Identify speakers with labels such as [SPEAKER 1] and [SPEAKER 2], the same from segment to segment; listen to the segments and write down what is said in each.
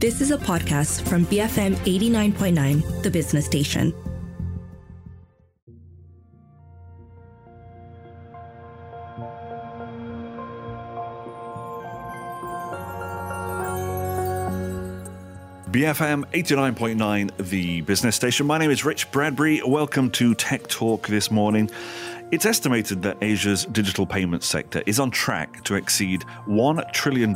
[SPEAKER 1] This is a podcast from BFM 89.9, the business station.
[SPEAKER 2] BFM 89.9, the business station. My name is Rich Bradbury. Welcome to Tech Talk this morning. It's estimated that Asia's digital payments sector is on track to exceed $1 trillion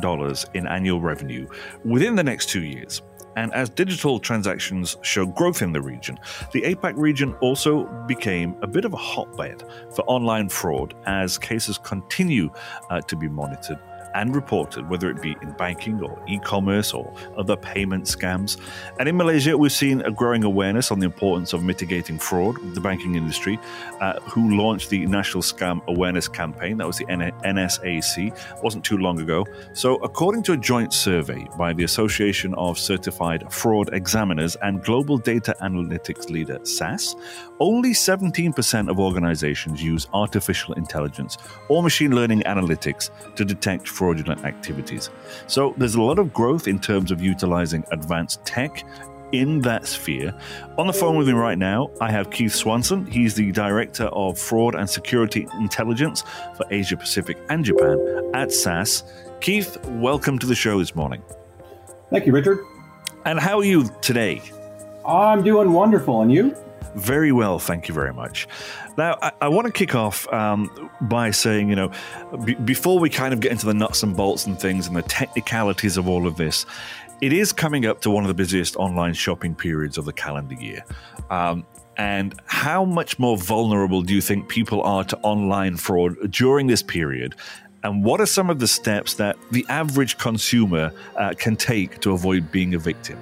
[SPEAKER 2] in annual revenue within the next two years. And as digital transactions show growth in the region, the APAC region also became a bit of a hotbed for online fraud as cases continue uh, to be monitored and reported, whether it be in banking or e commerce or other payment scams. And in Malaysia, we've seen a growing awareness on the importance of mitigating fraud with the banking industry, uh, who launched the National Scam Awareness Campaign. That was the NSAC, it wasn't too long ago. So, according to a joint survey by the Association of Certified Fraud Examiners and Global Data Analytics leader, SAS, only 17% of organizations use artificial intelligence or machine learning analytics to detect fraud fraudulent activities. So there's a lot of growth in terms of utilizing advanced tech in that sphere. On the phone with me right now, I have Keith Swanson. He's the Director of Fraud and Security Intelligence for Asia Pacific and Japan at SAS. Keith, welcome to the show this morning.
[SPEAKER 3] Thank you, Richard.
[SPEAKER 2] And how are you today?
[SPEAKER 3] I'm doing wonderful. And you?
[SPEAKER 2] Very well, thank you very much. Now, I, I want to kick off um, by saying, you know, b- before we kind of get into the nuts and bolts and things and the technicalities of all of this, it is coming up to one of the busiest online shopping periods of the calendar year. Um, and how much more vulnerable do you think people are to online fraud during this period? And what are some of the steps that the average consumer uh, can take to avoid being a victim?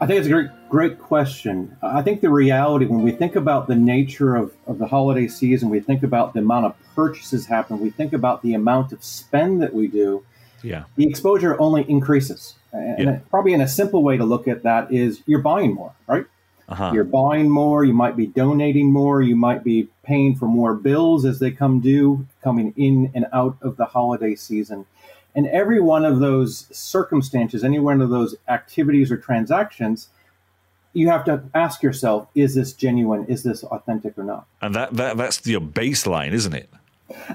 [SPEAKER 3] I think it's a great, great question. I think the reality, when we think about the nature of, of the holiday season, we think about the amount of purchases happen, we think about the amount of spend that we do,
[SPEAKER 2] yeah.
[SPEAKER 3] the exposure only increases. And
[SPEAKER 2] Yeah.
[SPEAKER 3] probably in a simple way to look at that is you're buying more, right?
[SPEAKER 2] Uh-huh.
[SPEAKER 3] You're buying more, you might be donating more, you might be paying for more bills as they come due, coming in and out of the holiday season. And every one of those circumstances, any one of those activities or transactions, you have to ask yourself, is this genuine? Is this authentic or not?
[SPEAKER 2] And that, that that's your baseline, isn't it?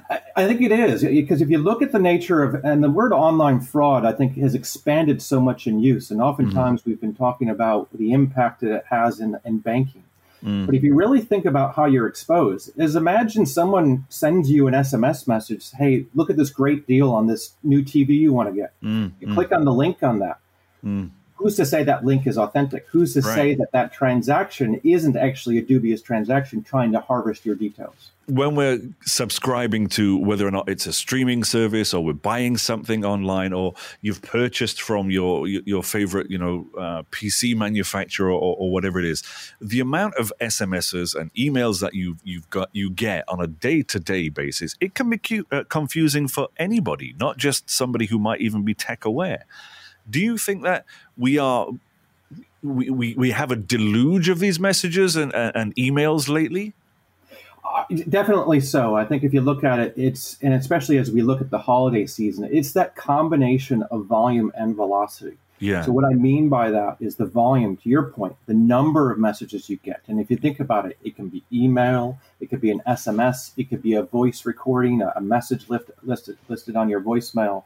[SPEAKER 3] I, I think it is because if you look at the nature of and the word online fraud, I think has expanded so much in use, and oftentimes mm-hmm. we've been talking about the impact that it has in, in banking. Mm. But if you really think about how you're exposed, is imagine someone sends you an SMS message, "Hey, look at this great deal on this new TV you want to get."
[SPEAKER 2] Mm,
[SPEAKER 3] You click mm. on the link on that.
[SPEAKER 2] Mm.
[SPEAKER 3] Who's to say that link is authentic? Who's to say that that transaction isn't actually a dubious transaction trying to harvest your details?
[SPEAKER 2] when we're subscribing to whether or not it's a streaming service or we're buying something online or you've purchased from your your favorite you know uh, PC manufacturer or, or whatever it is, the amount of SMSs and emails that you you've got you get on a day to day basis, it can be cu- uh, confusing for anybody, not just somebody who might even be tech aware. Do you think that we are we, we, we have a deluge of these messages and, and, and emails lately?
[SPEAKER 3] Uh, Definitely so. I think if you look at it, it's, and especially as we look at the holiday season, it's that combination of volume and velocity.
[SPEAKER 2] Yeah.
[SPEAKER 3] So, what I mean by that is the volume, to your point, the number of messages you get. And if you think about it, it can be email, it could be an SMS, it could be a voice recording, a, a message lift, listed, listed on your voicemail,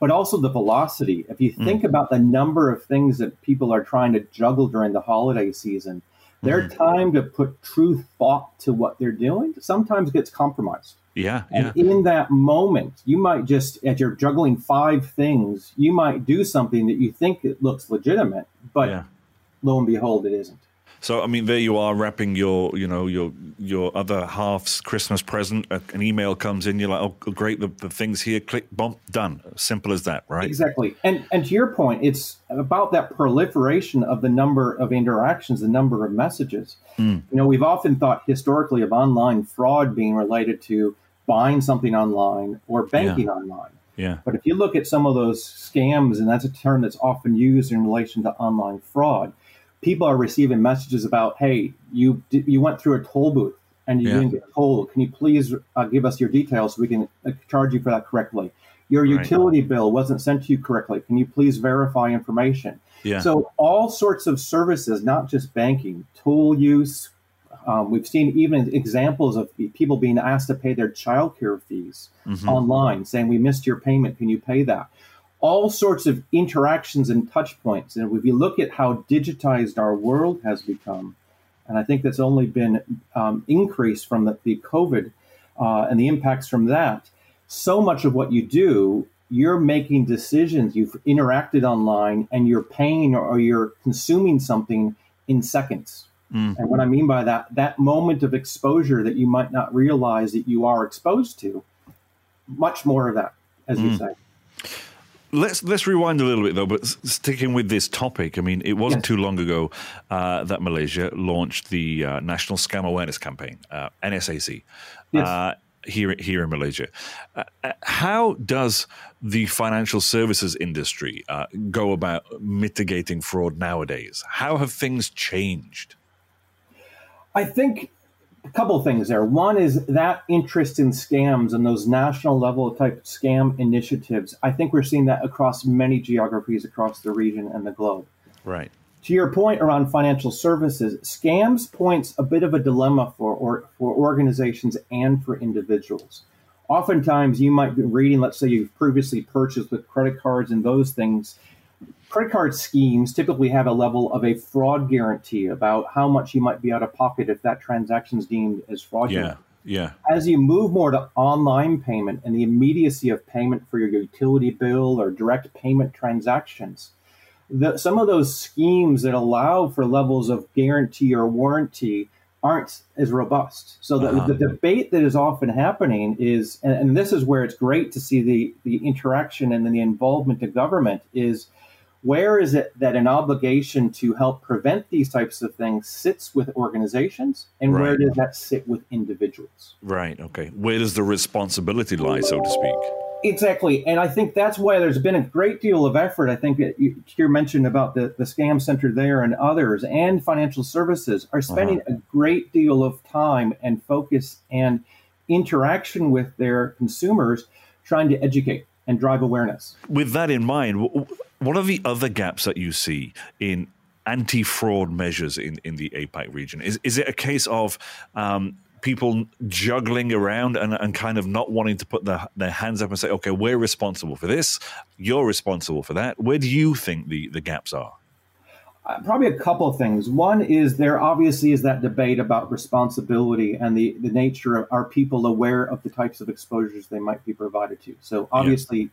[SPEAKER 3] but also the velocity. If you think mm. about the number of things that people are trying to juggle during the holiday season, their mm-hmm. time to put true thought to what they're doing sometimes gets compromised.
[SPEAKER 2] yeah. Yeah.
[SPEAKER 3] And in that moment, you might just, as you're juggling five things, you might do something that you think it looks legitimate, but
[SPEAKER 2] Yeah.
[SPEAKER 3] lo and behold, it isn't.
[SPEAKER 2] So I mean, there you are wrapping your, you know, your your other half's Christmas present. A- An email comes in, you're like, oh, great, the, the thing's here. Click, bump, done. Simple as that, right?
[SPEAKER 3] Exactly. And and to your point, it's about that proliferation of the number of interactions, the number of messages.
[SPEAKER 2] Hmm.
[SPEAKER 3] You know, we've often thought historically of online fraud being related to buying something online or banking online.
[SPEAKER 2] Yeah.
[SPEAKER 3] But if you look at some of those scams, and that's a term that's often used in relation to online fraud, people are receiving messages about, "Hey, you you went through a toll booth and you
[SPEAKER 2] Yeah.
[SPEAKER 3] didn't get tolled. Can you please uh, give us your details so we can uh, charge you for that correctly? Your
[SPEAKER 2] Right.
[SPEAKER 3] utility bill wasn't sent to you correctly. Can you please verify information?
[SPEAKER 2] Yeah.
[SPEAKER 3] So all sorts of services, not just banking, tool use. Um, we've seen even examples of people being asked to pay their childcare fees
[SPEAKER 2] Mhm.
[SPEAKER 3] online, saying, "We missed your payment. Can you pay that?" All sorts of interactions and touch points. And if you look at how digitized our world has become, and I think that's only been um, increased from the, the COVID uh, and the impacts from that. So much of what you do, you're making decisions. You've interacted online, and you're paying or, you're consuming something in seconds.
[SPEAKER 2] Mm.
[SPEAKER 3] And what I mean by that, that moment of exposure that you might not realize that you are exposed to, much more of that, as you
[SPEAKER 2] Mm.
[SPEAKER 3] say.
[SPEAKER 2] Let's let's rewind a little bit though, but sticking with this topic, I mean, it wasn't
[SPEAKER 3] Yes.
[SPEAKER 2] too long ago uh, that Malaysia launched the uh, National Scam Awareness Campaign, uh, NSAC,
[SPEAKER 3] Yes.
[SPEAKER 2] uh, here here in Malaysia. Uh, uh, how does the financial services industry uh, go about mitigating fraud nowadays? How have things changed?
[SPEAKER 3] I think a couple of things there. One is that interest in scams and those national level type scam initiatives. I think we're seeing that across many geographies across the region and the globe.
[SPEAKER 2] Right.
[SPEAKER 3] To your point around financial services, scams points a bit of a dilemma for or, for organizations and for individuals. Oftentimes, you might be reading, let's say you've previously purchased with credit cards and those things. Credit card schemes typically have a level of a fraud guarantee about how much you might be out of pocket if that transaction is deemed as fraudulent
[SPEAKER 2] Yeah. Yeah.
[SPEAKER 3] as you move more to online payment and the immediacy of payment for your utility bill or direct payment transactions, the, some of those schemes that allow for levels of guarantee or warranty aren't as robust. So the,
[SPEAKER 2] Uh-huh.
[SPEAKER 3] the debate that is often happening is, and, and this is where it's great to see the, the interaction and the involvement of government is where is it that an obligation to help prevent these types of things sits with organizations and where does that sit with individuals
[SPEAKER 2] Right. Okay. Where does the responsibility lie, so to speak?
[SPEAKER 3] exactly and i think that's why there's been a great deal of effort i think that you you mentioned about the, the scam center there and others and financial services are uh-huh. spending a great deal of time and focus and interaction with their consumers trying to educate and drive awareness
[SPEAKER 2] With that in mind, wh- what are the other gaps that you see in anti-fraud measures in, in the APAC region? Is is it a case of um, people juggling around and, and kind of not wanting to put their, their hands up and say, okay, we're responsible for this, you're responsible for that? Where do you think the, the gaps are?
[SPEAKER 3] Uh, probably a couple of things. One is there obviously is that debate about responsibility and the, the nature of are people aware of the types of exposures they might be provided to. So obviously,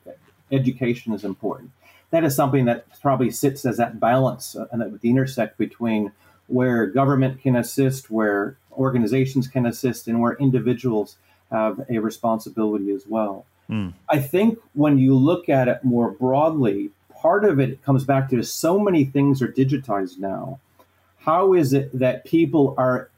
[SPEAKER 3] education is important. That is something that probably sits as that balance uh, and that the intersect between where government can assist, where organizations can assist, and where individuals have a responsibility as well.
[SPEAKER 2] Mm.
[SPEAKER 3] I think when you look at it more broadly, part of it comes back to so many things are digitized now. How is it that people are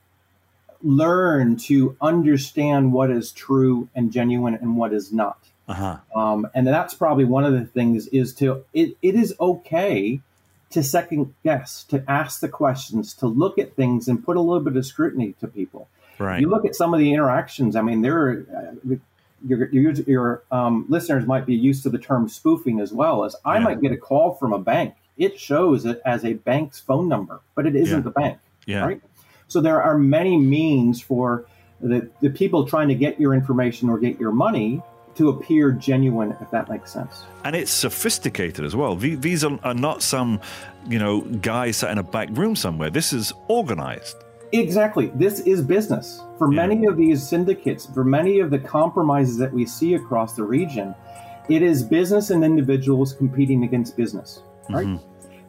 [SPEAKER 3] learn to understand what is true and genuine and what is not?
[SPEAKER 2] Uh-huh.
[SPEAKER 3] Um, and that's probably one of the things is to it, it is okay to second guess, to ask the questions, to look at things and put a little bit of scrutiny to people.
[SPEAKER 2] Right.
[SPEAKER 3] You look at some of the interactions. I mean, there are, uh, your your, your um, listeners might be used to the term spoofing as well. As I
[SPEAKER 2] Yeah.
[SPEAKER 3] might get a call from a bank, it shows it as a bank's phone number, but it isn't
[SPEAKER 2] Yeah.
[SPEAKER 3] the bank,
[SPEAKER 2] yeah.
[SPEAKER 3] right? So there are many means for the, the people trying to get your information or get your money to appear genuine, if that makes sense.
[SPEAKER 2] and it's sophisticated as well. These are, are not some, you know, guy sat in a back room somewhere. This is organized.
[SPEAKER 3] Exactly. This is business. For
[SPEAKER 2] Yeah.
[SPEAKER 3] many of these syndicates, for many of the compromises that we see across the region, it is business and individuals competing against business, right?
[SPEAKER 2] Mhm.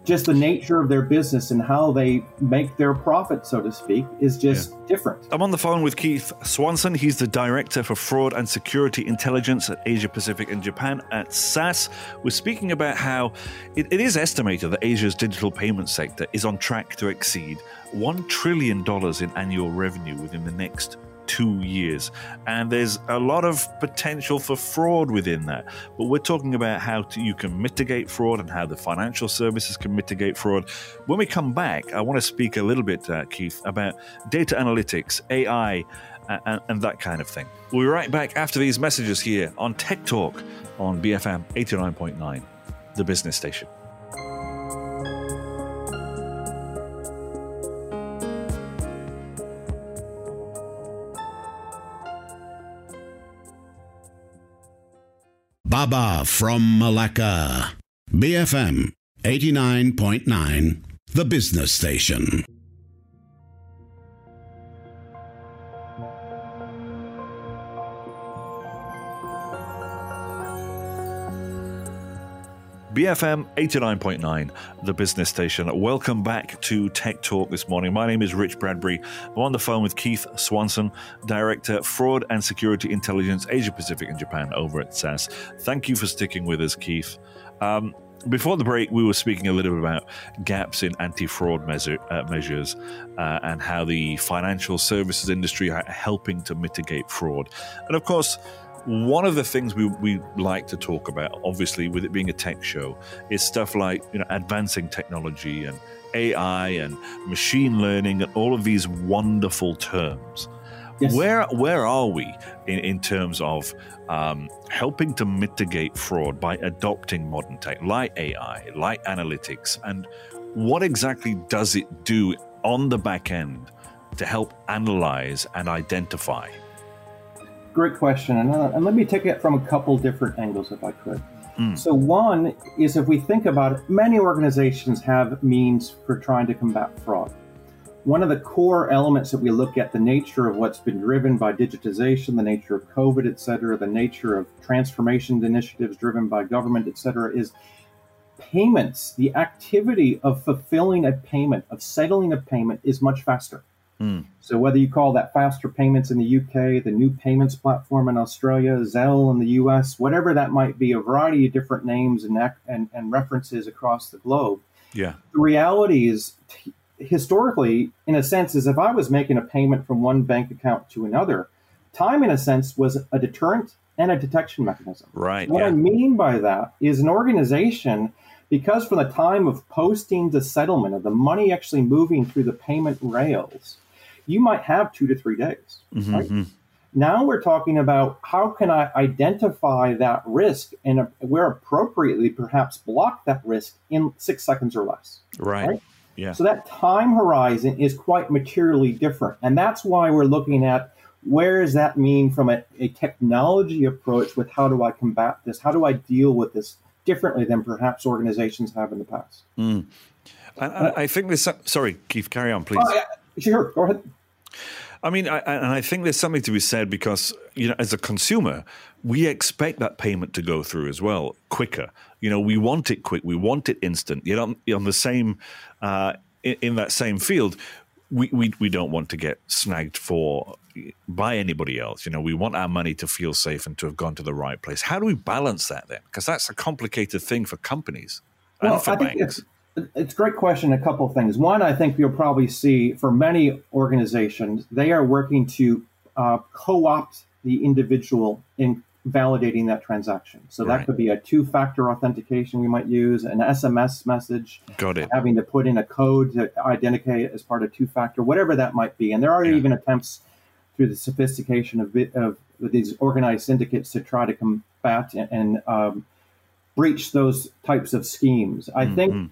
[SPEAKER 3] Just the nature of their business and how they make their profit, so to speak, is just different.
[SPEAKER 2] I'm on the phone with Keith Swanson. He's the Director for Fraud and Security Intelligence at Asia Pacific and Japan at SAS. We're speaking about how it, it is estimated that Asia's digital payment sector is on track to exceed $1 trillion in annual revenue within the next two years. And there's a lot of potential for fraud within that. But we're talking about how to, you can mitigate fraud and how the financial services can mitigate fraud. When we come back, I want to speak a little bit, uh, Keith, about data analytics, AI, and, and that kind of thing. We'll be right back after these messages here on Tech Talk on BFM 89.9, the business station.
[SPEAKER 4] Baba from Malacca. BFM 89.9, the business station.
[SPEAKER 2] BFM 89.9, the business station. Welcome back to Tech Talk this morning. My name is Rich Bradbury. I'm on the phone with Keith Swanson, Director, Fraud and Security Intelligence, Asia Pacific and Japan over at SAS. Thank you for sticking with us, Keith. Um, before the break, we were speaking a little bit about gaps in anti-fraud measure, uh, measures uh, and how the financial services industry are helping to mitigate fraud. And of course, one of the things we, we like to talk about, obviously, with it being a tech show, is stuff like you know advancing technology and AI and machine learning and all of these wonderful terms. Yes. Where where are we in, in terms of um, helping to mitigate fraud by adopting modern tech like AI, like analytics, and what exactly does it do on the back end to help analyze and identify?
[SPEAKER 3] Great question, and, uh, and let me take it from a couple different angles, if I could. Mm. So, one is if we think about it, many organizations have means for trying to combat fraud. One of the core elements that we look at the nature of what's been driven by digitization, the nature of COVID, et cetera, the nature of transformation initiatives driven by government, et cetera, is payments. The activity of fulfilling a payment, of settling a payment, is much faster. Mm. So whether you call that faster payments in the UK, the new payments platform in Australia, Zelle in the US, whatever that might be, a variety of different names and and, and references across the globe.
[SPEAKER 2] Yeah.
[SPEAKER 3] The reality is, historically, in a sense, is if I was making a payment from one bank account to another, time, in a sense, was a deterrent and a detection mechanism.
[SPEAKER 2] Right.
[SPEAKER 3] What
[SPEAKER 2] yeah. I
[SPEAKER 3] mean by that is an organization because from the time of posting to settlement of the money actually moving through the payment rails you might have two to three days. Mm-hmm. Right? Mm-hmm. Now we're talking about how can I identify that risk and where appropriately perhaps block that risk in six seconds or less.
[SPEAKER 2] Right. right? Yeah.
[SPEAKER 3] So that time horizon is quite materially different. And that's why we're looking at where does that mean from a, a technology approach with how do I combat this? How do I deal with this differently than perhaps organizations have in the past?
[SPEAKER 2] Mm. I, I, think this. Sorry, Keith, carry on, please. Oh,
[SPEAKER 3] yeah. Sure, go ahead.
[SPEAKER 2] I mean, I, and I think there's something to be said because you know, as a consumer, we expect that payment to go through as well quicker. You know, we want it quick, we want it instant. You know, on the same, uh, in, in, that same field, we, we we don't want to get snagged for by anybody else. You know, we want our money to feel safe and to have gone to the right place. How do we balance that then? Because that's a complicated thing for companies well, and for I banks.
[SPEAKER 3] It's a great question. A couple of things. One, I think you'll probably see for many organizations, they are working to uh, co opt the individual in validating that transaction. So right. that could be a two factor authentication we might use, an SMS message.
[SPEAKER 2] Got it.
[SPEAKER 3] Having to put in a code to identify as part of two factor, whatever that might be. And there are yeah. even attempts through the sophistication of, of these organized syndicates to try to combat and, and um, breach those types of schemes. I mm-hmm. think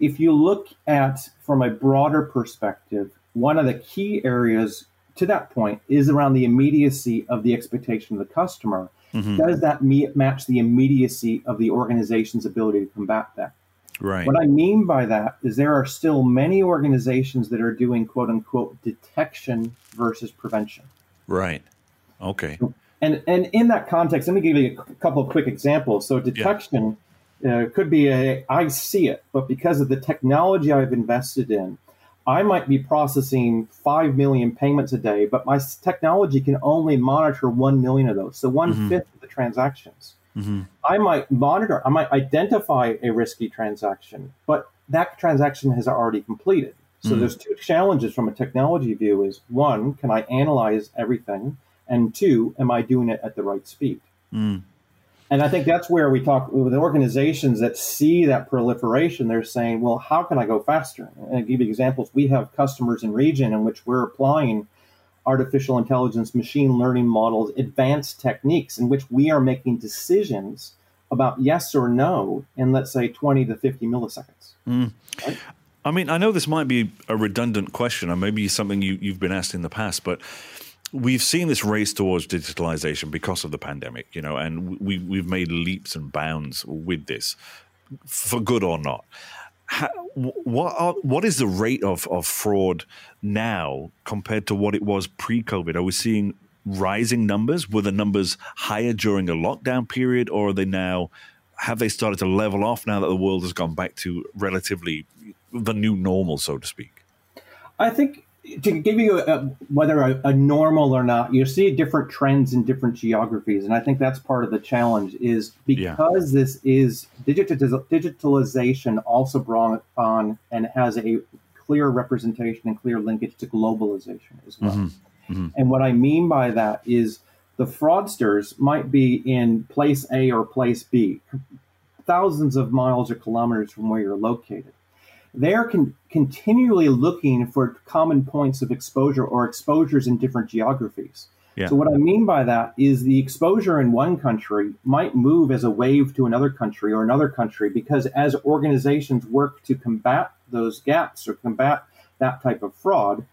[SPEAKER 3] if you look at from a broader perspective, one of the key areas to that point is around the immediacy of the expectation of the customer. Mm-hmm. Does that meet, match the immediacy of the organization's ability to combat that?
[SPEAKER 2] Right.
[SPEAKER 3] What I mean by that is there are still many organizations that are doing quote unquote detection versus prevention.
[SPEAKER 2] Right. Okay.
[SPEAKER 3] And and in that context, let me give you a couple of quick examples. So detection. Yeah uh, it could be a I see it, but because of the technology I've invested in, I might be processing 5 million payments a day, but my technology can only monitor 1 million of those. So one mm-hmm. fifth of the transactions. Mm-hmm. I might monitor, I might identify a risky transaction, but that transaction has already completed. So there's two challenges from a technology view is one, can I analyze everything? And two, am I doing it at the right speed?
[SPEAKER 2] Mm.
[SPEAKER 3] And I think that's where we talk with organizations that see that proliferation. They're saying, well, how can I go faster? And I'll give you examples. We have customers in region in which we're applying artificial intelligence, machine learning models, advanced techniques in which we are making decisions about yes or no in, let's say, 20 to 50 milliseconds.
[SPEAKER 2] Mm. Right? I mean, I know this might be a redundant question, or maybe something you, you've been asked in the past, but we've seen this race towards digitalization because of the pandemic, you know, and we we've made leaps and bounds with this, for good or not. How, what are, what is the rate of, of fraud now compared to what it was pre-COVID? Are we seeing rising numbers? Were the numbers higher during a lockdown period, or are they now? Have they started to level off now that the world has gone back to relatively the new normal, so to speak?
[SPEAKER 3] I think to give you a, whether a, a, normal or not, you see different trends in different geographies, and I think that's part of the challenge. Is because yeah. this is digitiz- digitalization also brought on and has a clear representation and clear linkage to globalization as well. Mm-hmm. Mm-hmm. And what I mean by that is the fraudsters might be in place A or place B, thousands of miles or kilometers from where you're located they're con- continually looking for common points of exposure or exposures in different geographies. Yeah. So, what I mean by that is the exposure in one country might move as a wave to another country or another country because as organizations work to combat those gaps or combat that type of fraud,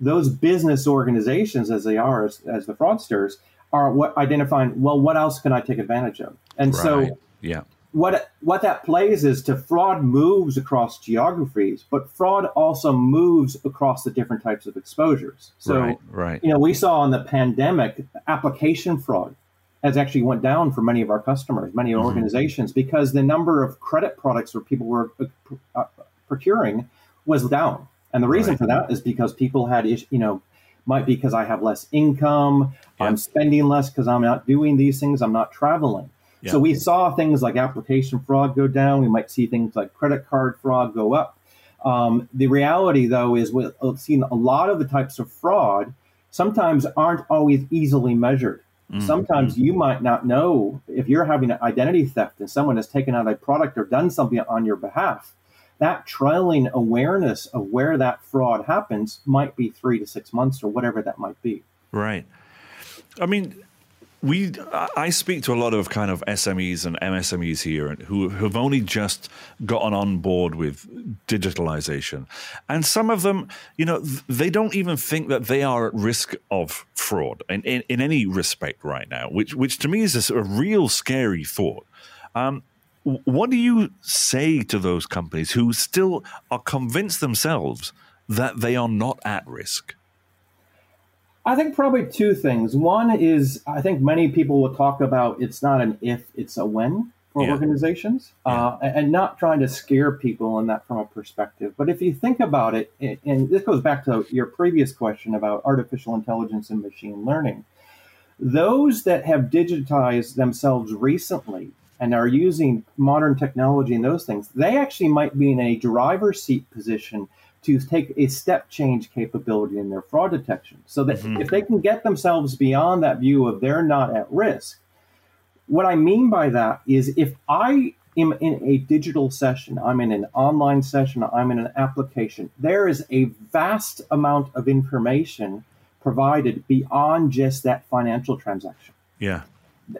[SPEAKER 3] those business organizations, as they are, as, as the fraudsters, are what identifying, well, what else can I take advantage of? And right. so,
[SPEAKER 2] yeah
[SPEAKER 3] what what that plays is to fraud moves across geographies, but fraud also moves across the different types of exposures. So,
[SPEAKER 2] right, right.
[SPEAKER 3] you know, we saw in the pandemic application fraud has actually went down for many of our customers, many mm-hmm. organizations, because the number of credit products where people were uh, uh procuring was down, and the reason right. for that is because people had, you know, might be because I have less income, I'm spending less because I'm not doing these things, I'm not traveling. Yeah. So we saw things like application fraud go down. We might see things like credit card fraud go up. Um, the reality, though, is we've seen a lot of the types of fraud sometimes aren't always easily measured. Mm-hmm. Sometimes you might not know if you're having an identity theft and someone has taken out a product or done something on your behalf. That trailing awareness of where that fraud happens might be three to six months or whatever that might be.
[SPEAKER 2] Right. I mean, we I speak to a lot of kind of SMEs and MSMEs here who have only just gotten on board with digitalization, and some of them, you know, they don't even think that they are at risk of fraud in, in, in any respect right now, which which to me is a, a real scary thought. Um, what do you say to those companies who still are convinced themselves that they are not at risk?
[SPEAKER 3] I think probably two things. One is I think many people will talk about it's not an if, it's a when for yeah. organizations, yeah. Uh, and not trying to scare people in that from a perspective. But if you think about it, and this goes back to your previous question about artificial intelligence and machine learning, those that have digitized themselves recently and are using modern technology and those things, they actually might be in a driver's seat position to take a step change capability in their fraud detection so that mm-hmm. if they can get themselves beyond that view of they're not at risk what i mean by that is if i am in a digital session i'm in an online session i'm in an application there is a vast amount of information provided beyond just that financial transaction.
[SPEAKER 2] Yeah.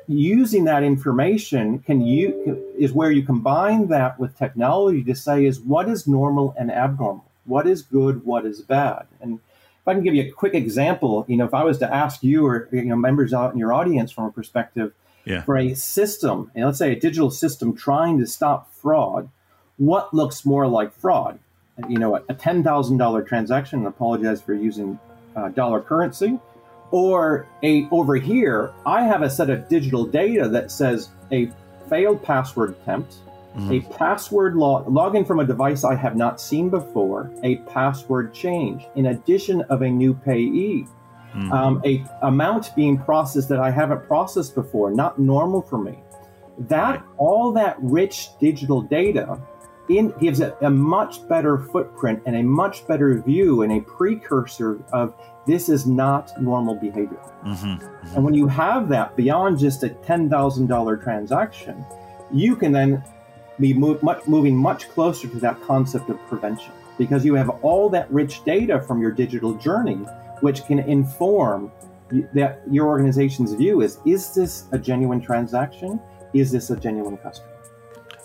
[SPEAKER 3] Using that information can you is where you combine that with technology to say is what is normal and abnormal what is good, what is bad. And if I can give you a quick example, you know, if I was to ask you or you know members out in your audience from a perspective
[SPEAKER 2] yeah.
[SPEAKER 3] for a system, and let's say a digital system trying to stop fraud, what looks more like fraud? You know, a ten thousand dollar transaction. I apologize for using uh, dollar currency, or a over here, I have a set of digital data that says a failed password attempt Mm-hmm. A password log login from a device I have not seen before, a password change, in addition of a new payee. Mm-hmm. Um, a amount being processed that I haven't processed before, not normal for me. That all that rich digital data in, gives it a much better footprint and a much better view and a precursor of this is not normal behavior. Mm-hmm, mm-hmm. And when you have that beyond just a $10,000 transaction, you can then be move, much, moving much closer to that concept of prevention because you have all that rich data from your digital journey, which can inform that your organization's view is is this a genuine transaction? Is this a genuine customer?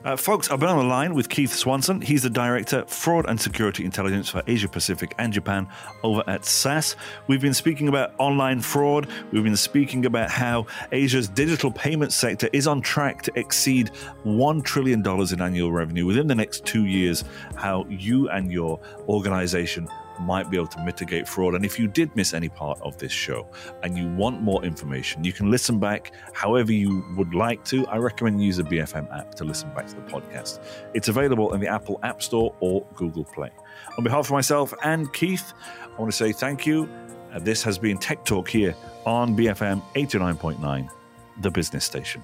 [SPEAKER 2] Uh, folks, I've been on the line with Keith Swanson. He's the Director, Fraud and Security Intelligence for Asia Pacific and Japan over at SAS. We've been speaking about online fraud. We've been speaking about how Asia's digital payment sector is on track to exceed $1 trillion in annual revenue within the next two years. How you and your organization might be able to mitigate fraud. And if you did miss any part of this show and you want more information, you can listen back however you would like to. I recommend you use the BFM app to listen back to the podcast. It's available in the Apple App Store or Google Play. On behalf of myself and Keith, I want to say thank you. Uh, this has been Tech Talk here on BFM 89.9, the business station.